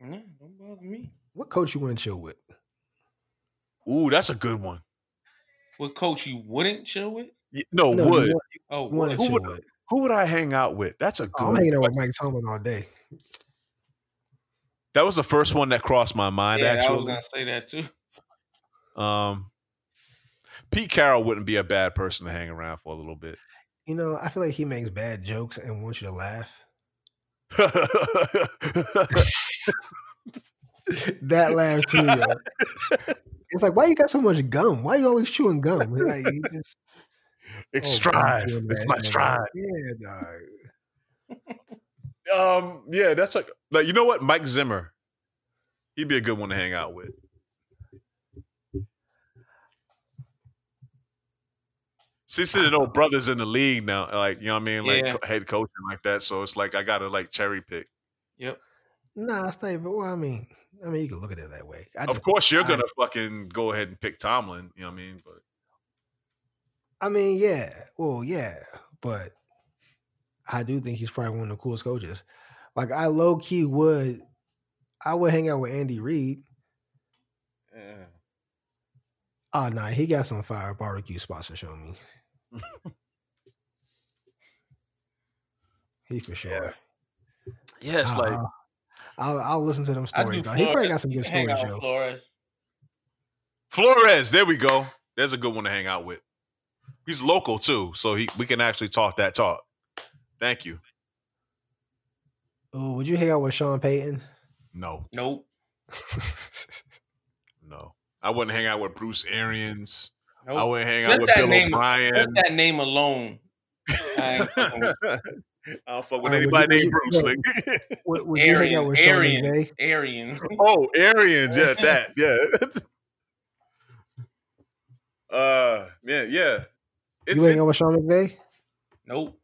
Nah, don't bother me. What coach you want to chill with? Ooh, that's a good one. What coach you wouldn't chill with? Y- No, No, would you Oh, you would. Who would- with? who would I hang out with? That's a Oh, good. I'm hanging out with Mike Tomlin all day. that was the first one that crossed my mind. Actually. I was gonna say that too. um, Pete Carroll wouldn't be a bad person to hang around for a little bit. You know, I feel like he makes bad jokes and wants you to laugh. *laughs* *laughs* That laugh too, yo. *laughs* It's like, why you got so much gum? Why you always chewing gum? Like, you just, it's oh, strive. I'm It's my man. strive. Yeah, dog. Um, yeah, that's like like you know what, Mike Zimmer. He'd be a good one to hang out with. Since there are no brothers in the league now, like you know what I mean, like Yeah. head coaching like that, so it's like I gotta like cherry pick. Yep. Nah, it's not even. Well, I mean, I mean, you can look at it that way. I Of course, you're I- gonna fucking go ahead and pick Tomlin. You know what I mean? But I mean, yeah. Well, yeah, but I do think he's probably one of the coolest coaches. Like, I low key would, I would hang out with Andy Reid. Oh nah, he got some fire barbecue spots to show me. *laughs* he for sure. yeah, it's I'll, like I'll, I'll, I'll listen to them stories. dog. He probably got some good *laughs* stories, yo. Flores. Flores. There we go. There's a good one to hang out with. He's local too, so he we can actually talk that talk. Thank you. Oh, would you hang out with Sean Payton? No, Nope. *laughs* no. I wouldn't hang out with Bruce Arians. Nope. I wouldn't hang out Just with Bill name- O'Brien. Just that name alone. *laughs* I ain't fucking with- I don't fuck with Uh, anybody named Bruce. no. like- would, would you hang out Arian, with Sean Arian, Arians. *laughs* oh, Arians. Yeah, that. Yeah. *laughs* uh, yeah, yeah. It's, You hang out with Sean McVay? Nope.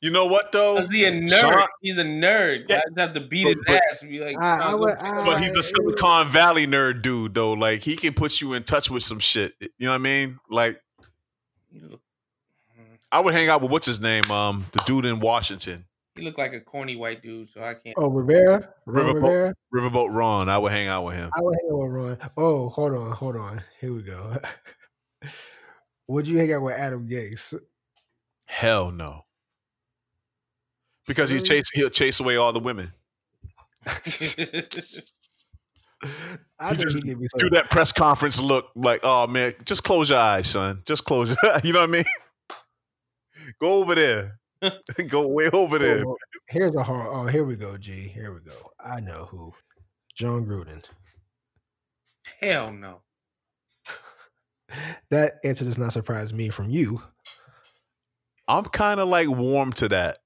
you know what though? Cause he a nerd. Sean- He's a nerd. Yeah. Guys have to beat But- his but- ass be like, I- I would- I- But he's a Silicon Valley nerd dude, though. Like he can put you in touch with some shit. You know what I mean? Like he, look, I would hang out with what's his name, um, the dude in Washington, he look like a corny white dude, so I can't. Oh, Rivera? Ron Riverboat. Rivera? Riverboat Ron. I would hang out with him. I would hang out with Ron. Oh, hold on, hold on. Here we go. *laughs* Would you hang out with Adam Gase? Hell no, because he chase he'll chase away all the women. *laughs* I just he could Do that press conference look like, oh man, just close your eyes, son. Just close your eyes. *laughs* You know what I mean? Go over there. *laughs* Go way over there. Oh, here's a hard. Oh, here we go, G. Here we go. I know who. Jon Gruden. Hell no. *laughs* That answer does not surprise me from you. I'm kind of like warm to that.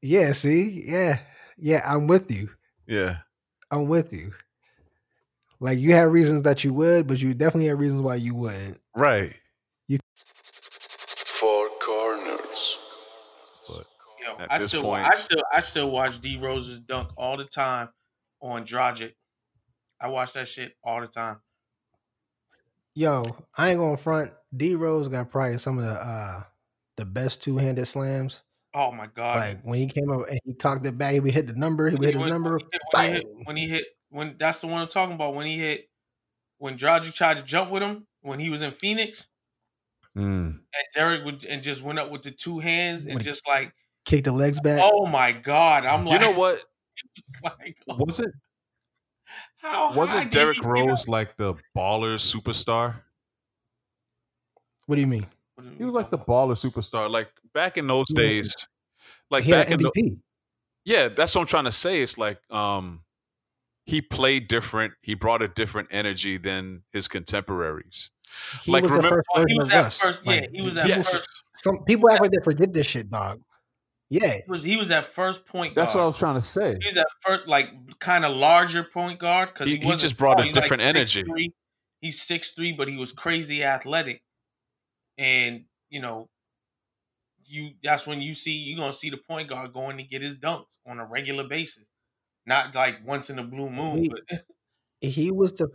Yeah, see? Yeah. Yeah, I'm with you. Yeah. I'm with you. Like you have reasons that you would, but you definitely have reasons why you wouldn't. Right. Yo, At I this still, point- I still, I still watch D Rose's dunk all the time on Dragic. I watch that shit all the time. Yo, I ain't going to front. D Rose got probably some of the uh the best two handed slams. Oh my god! Like when he came up and he cocked it back, he would hit the number, he would hit his when, number. When he, hit, when, he hit, when he hit, when that's the one I'm talking about. When he hit, when Dragic tried to jump with him when he was in Phoenix, Mm. and Derrick would and just went up with the two hands and When- just like, Kick the legs back. oh my god! I'm like, You know what? it's *laughs* like, was it? how wasn't did Derrick Rose like the baller superstar? What do you mean? He was like the baller superstar. Like back in those days, like he had back in the, MVP. yeah, that's what I'm trying to say. It's like um, he played different. He brought a different energy than his contemporaries. He Like, was the remember- first Oh, he was of at Russ. first- yeah, Like, he was at people- first. Some people act like they forget this shit, dog. Yeah, He was he was at first point guard. That's what I was trying to say. He was at first like kind of larger point guard because He- he, he just brought tall. a He's like different energy. 6'3". He's six three, but he was crazy athletic, and you know, you that's when you see you're gonna see the point guard going to get his dunks on a regular basis, not like once in a blue moon. We- But *laughs* he was the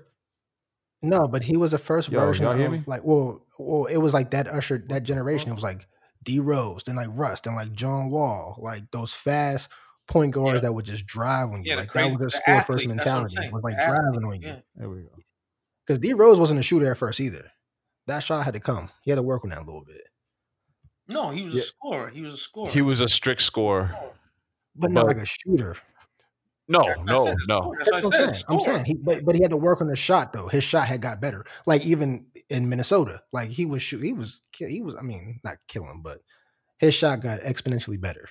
no, but he was the first Yo, version of hear like well, well, it was like that Usher that generation. It was like D Rose, then like Russ, then like John Wall, like those fast point guards Yeah. that would just drive on you. yeah, like crazy, that was the their score first athlete, that's mentality. It was like the driving athlete, on you. yeah. There we go. Because D Rose wasn't a shooter at first either. That shot had to come. He had to work on that a little bit. No, he was Yeah. a scorer. He was a scorer. He was a strict scorer. But not But- like a shooter. No, That's no, no. That's That's what what I I'm said. saying. I'm saying he but, but he had to work on the shot though. His shot had got better. Like even in Minnesota. Like he was shoot he was he was I mean, not killing, but his shot got exponentially better.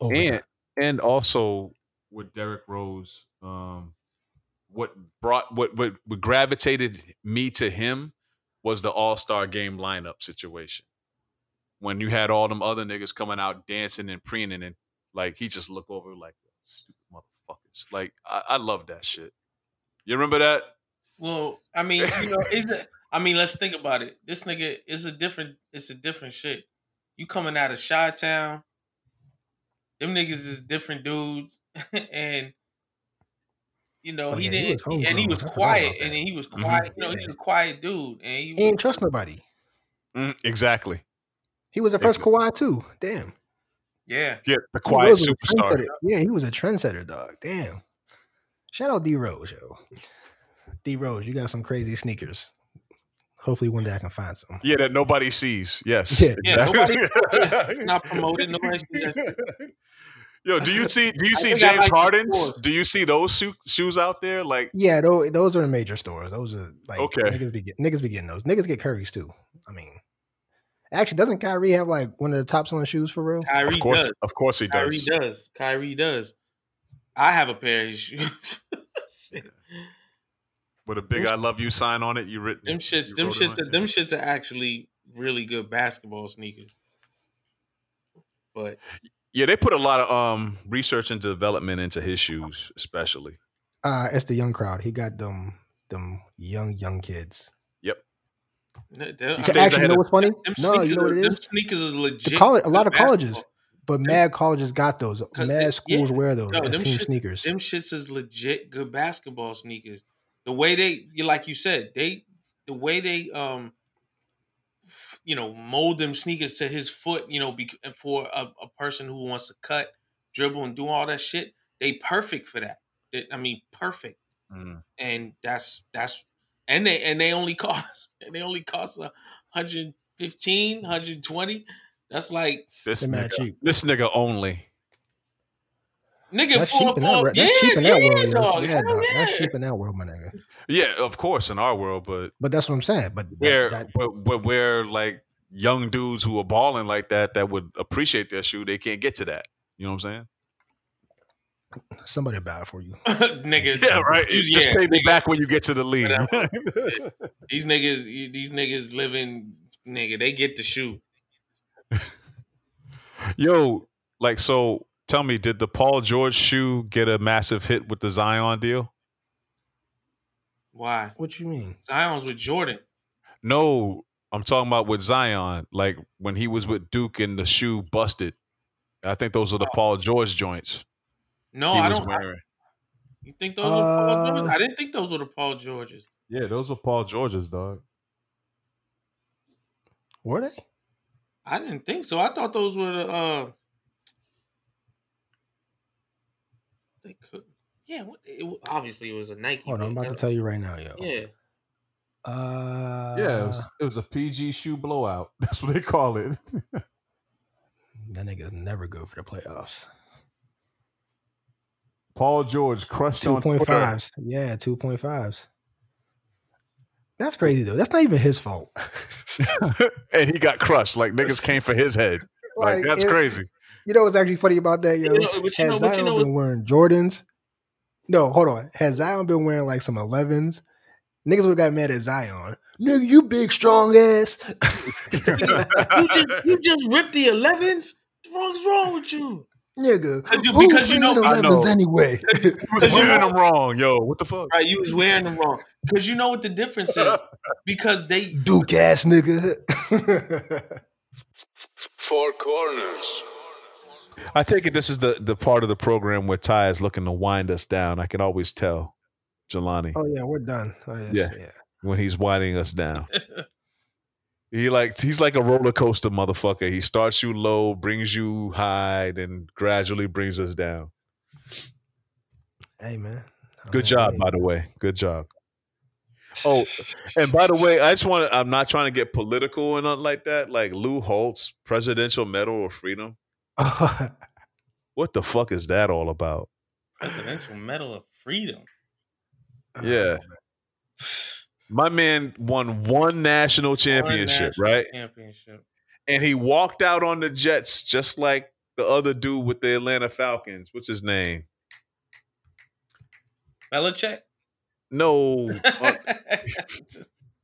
Over And time. and also with Derrick Rose, um, what brought what, what what gravitated me to him was the All Star Game lineup situation. When you had all them other niggas coming out dancing and preening, and like he just look over like stupid motherfuckers. Like I, I love that shit. You remember that? Well, I mean, you know, *laughs* is it? I mean, let's think about it. This nigga is a different. It's a different shit. You coming out of Chi Town, them niggas is different dudes, *laughs* and you know Oh, he yeah, didn't, was and he was quiet, and he was quiet. You know, he's Yeah. a quiet dude, and he, He ain't trust nobody. Mm, exactly. He was the first Kawhi too. Damn. Yeah. Yeah, the quiet Rose superstar. Yeah, he was a trendsetter, dog. Damn. Shout out D Rose, yo. D Rose, you got some crazy sneakers. Hopefully one day I can find some. Yeah, that nobody sees. Yes. Yeah. Yeah, nobody- not *laughs* promoted. Nobody sees that. Yo, do you see? Do you see James like Harden's? Do you see those shoe, shoes out there? Like, Yeah, those, those are the major stores. Those are like Okay. niggas be get, niggas be getting those. Niggas get Curry's too. I mean, actually, doesn't Kyrie have like one of the top selling shoes for real? Kyrie of course, does. of course he Kyrie does. does. Kyrie does. I have a pair of his *laughs* shoes. With a big "I love you" sign on it, you written them shits. Them shits. Are, it? them shits are actually really good basketball sneakers. But Yeah, they put a lot of um research and development into his shoes, especially. Uh, it's the young crowd. He got them them young young kids. Yep. n- I Actually, you know what's funny? them No, you know what it sneakers is legit. college- a lot of basketball. colleges. But mad colleges got those. Mad they- schools yeah. wear those No, as them team shits- sneakers. Them shits is legit good basketball sneakers. The way they, you like you said, they, the way they, um, you know, mold them sneakers to his foot. You know, bec for a, a person who wants to cut, dribble, and do all that shit, they perfect for that. They- I mean, perfect. Mm. And that's that's and they and they only *laughs* cost and they only cost a 115, 120. That's like This They're nigga, cheap. this nigga only. nigga That's cheap in that. for world. yeah, That's cheap in yeah, that world. dog. Yeah, Hell dog. That's cheap in that world, my nigga. Yeah, of course, in our world, but But that's what I'm saying. But that, where, that, but, but where like young dudes who are balling like that that would appreciate their shoe, they can't get to that. You know what I'm saying? Somebody buy it for you. *laughs* niggas. Yeah, right. these- Just yeah, pay me back when you get to the league. *laughs* These niggas, these niggas living, nigga, they get the shoe. Yo, like so tell me, did the Paul George shoe get a massive hit with the Zion deal? Why? What you mean? Zion's with Jordan. No, I'm talking about with Zion, like when he was with Duke and the shoe busted. I think those are the oh. Paul George joints No, I don't. I- you think those were Paul Uh, Georges? I didn't think those were the Paul Georges. Yeah, those were Paul George's dog. Were they? I didn't think so. I thought those were the. uh They could. Yeah, what, it, obviously it was a Nike. Hold on, I'm about to tell you right now, yo. Yeah, Uh, Yeah, it was, it was a PG shoe blowout. *laughs* That's what they call it. *laughs* that nigga's never good for the playoffs. Paul George crushed Two on point Twitter. fives. Yeah, two point fives. That's crazy though. That's not even his fault. *laughs* and he got crushed. Like niggas came for his head. Like, that's it- crazy. You know what's actually funny about that, yo? You know- but you Had know- but you Zion know been wearing Jordans? No, hold on. Has Zion been wearing like some 11s, niggas would have got mad at Zion. Nigga, you big strong ass. *laughs* you just you just ripped the 11s. What's wrong with you? Nigga, Because you- who because you know- wearing I know. anyway? *laughs* Because you wearing them wrong, yo. What the fuck? Right, you was wearing them wrong. Because you know what the difference is. *laughs* Because they Duke ass nigga. *laughs* Four corners. I take it this is the the part of the program where Ty is looking to wind us down. I can always tell, Jelani, oh yeah, we're done. Oh, yes, Yeah. yeah. when he's winding us down. He like he's like a roller coaster motherfucker. He starts you low, brings you high, then gradually brings us down. Hey man. Good job, by the way. Good job. Oh, *laughs* And by the way, I just want to, I'm not trying to get political and nothing like that. Like Lou Holtz, Presidential Medal of Freedom. *laughs* What the fuck is that all about? Presidential Medal of Freedom. Yeah. My man won one national championship, National right? Championship. And he walked out on the Jets just like the other dude with the Atlanta Falcons. What's his name? Belichick. No, *laughs* uh,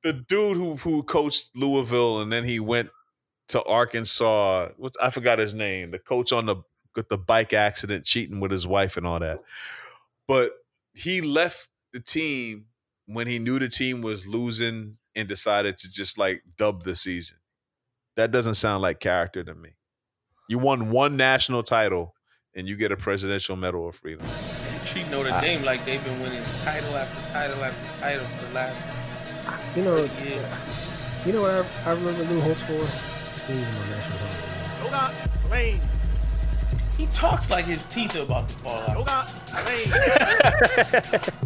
the dude who who coached Louisville and then he went to Arkansas. What's I forgot his name. The coach on the with the bike accident, cheating with his wife and all that. But he left the team when he knew the team was losing and decided to just like dub the season. That doesn't sound like character to me. You won one national title and you get a presidential medal of freedom. treat Notre I- Dame like they've been winning title after title after title for the last You know, year. you know what I, I remember Lou Holtz for? Sneezing on national television. Hold on, Lane. He talks like his teeth are about to fall Hold out. on, Lane.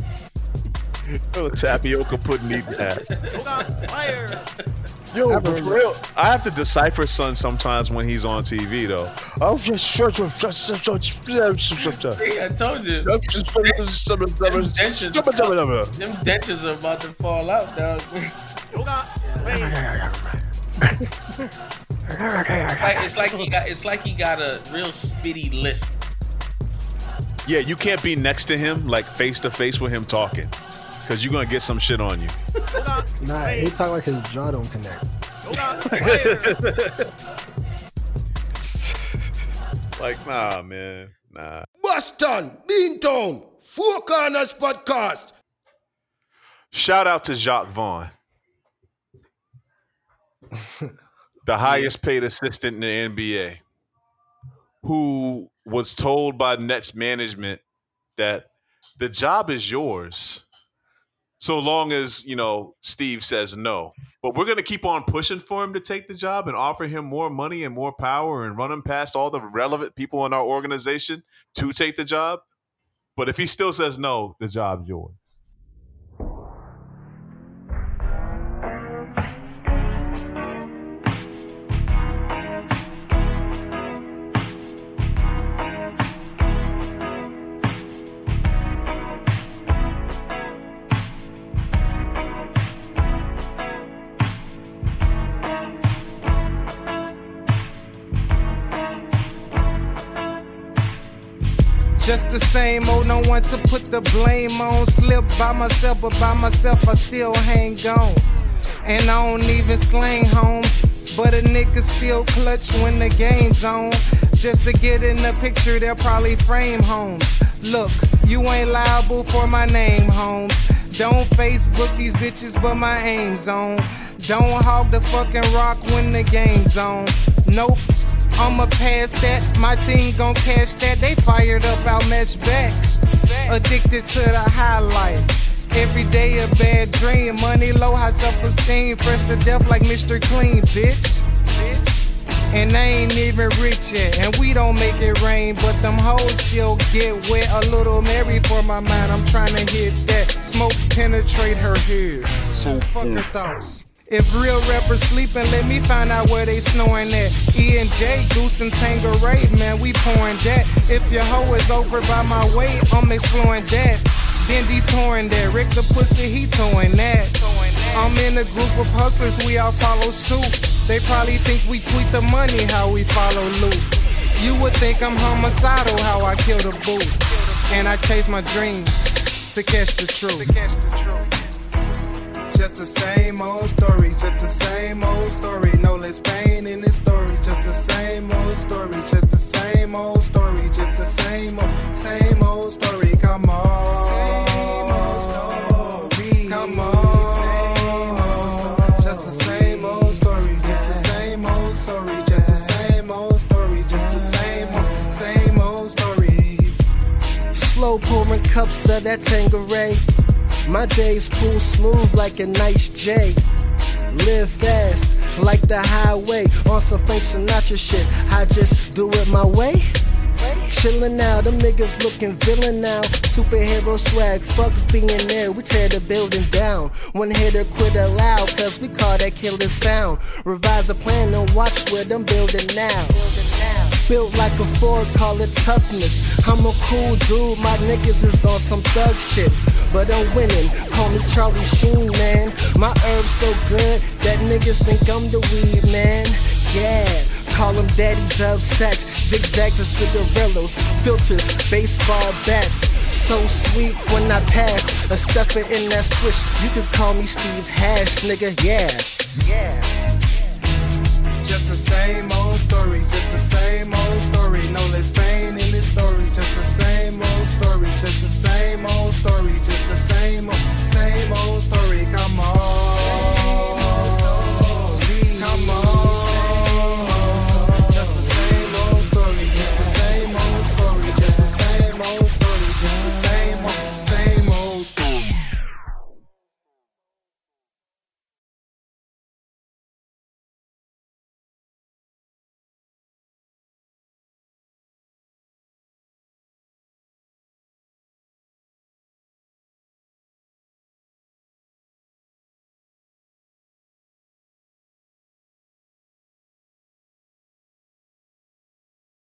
*laughs* Oh, tapioca pudding eating ass. Fire. Yo, I for real, I have to decipher son sometimes when he's on TV though. Oh, just I told you, them dentures are about to fall out, dog. Hold on, Lane. like, it's like he got, it's like he got a real spitty lisp. Yeah, you can't be next to him like face to face with him talking, because you're gonna get some shit on you. Nah, he talk like his jaw don't connect. hold on, fire. Like, nah, man, nah. Boston, Beantown, Four Corners Podcast. Shout out to Jacque Vaughn, *laughs* the highest paid assistant in the NBA, who was told by Nets management that the job is yours, so long as you know Steve says no. But we're gonna keep on pushing for him to take the job and offer him more money and more power and run him past all the relevant people in our organization to take the job. But if he still says no, the job's yours. Just the same old, no one to put the blame on. Slip by myself, but by myself I still hang on. And I don't even slang homes, but a nigga still clutch when the game's on. Just to get in the picture, they'll probably frame homes. Look, you ain't liable for my name, homes. Don't Facebook these bitches, but my aim's on. Don't hog the fucking rock when the game's on. Nope. I'ma pass that. My team gon' cash that. They fired up, I'll match back. Addicted to the high life. Every day a bad dream. Money low, high self esteem. Fresh to death like Mr. Clean, bitch. And I ain't even rich yet, and we don't make it rain, but them hoes still get wet. A little Mary for my mind, I'm trying to hit that. Smoke penetrate her head. So fuck her thoughts. If real rappers sleeping, let me find out where they snoring at. E and J, Goose and Tanqueray, man, we pouring that. If your hoe is over by my way, I'm exploring that. Then detouring that. Rick the pussy, he towing that. I'm in a group of hustlers, we all follow suit. They probably think we tweet the money, how we follow loot. You would think I'm homicidal, how I kill the boot. And I chase my dreams to catch the truth. Just the same old story, just the same old story. No less pain in this story. Just the same old story, just the same old story, just the same old, same old story. Come on, same old story. Come on, same old story. Just the same old story, just the same old story, just the same old story, just the same old, same old story. Slow pouring cups of that Tanqueray. My days pool smooth like a nice J. Live fast like the highway on some Frank Sinatra shit. I just do it my way. Chillin' now, them niggas looking villain now. Superhero swag, fuck being there. We tear the building down. One hitter quit aloud, cause we call that killer sound. Revise the plan and watch where them building now. Built like a Ford, call it toughness. I'm a cool dude, my niggas is on some thug shit. But I'm winning, call me Charlie Sheen, man. My herb's so good that niggas think I'm the weed, man. Yeah, call him Daddy Dove Sacks, zigzags and cigarillos, filters, baseball bats. So sweet when I pass, a stepper in that switch. You could call me Steve Hash, nigga, yeah. Yeah. Just the same old story, just the same old story. No less pain in this story. Just the same old story, just the same old story, just the same old, same old story. Come on.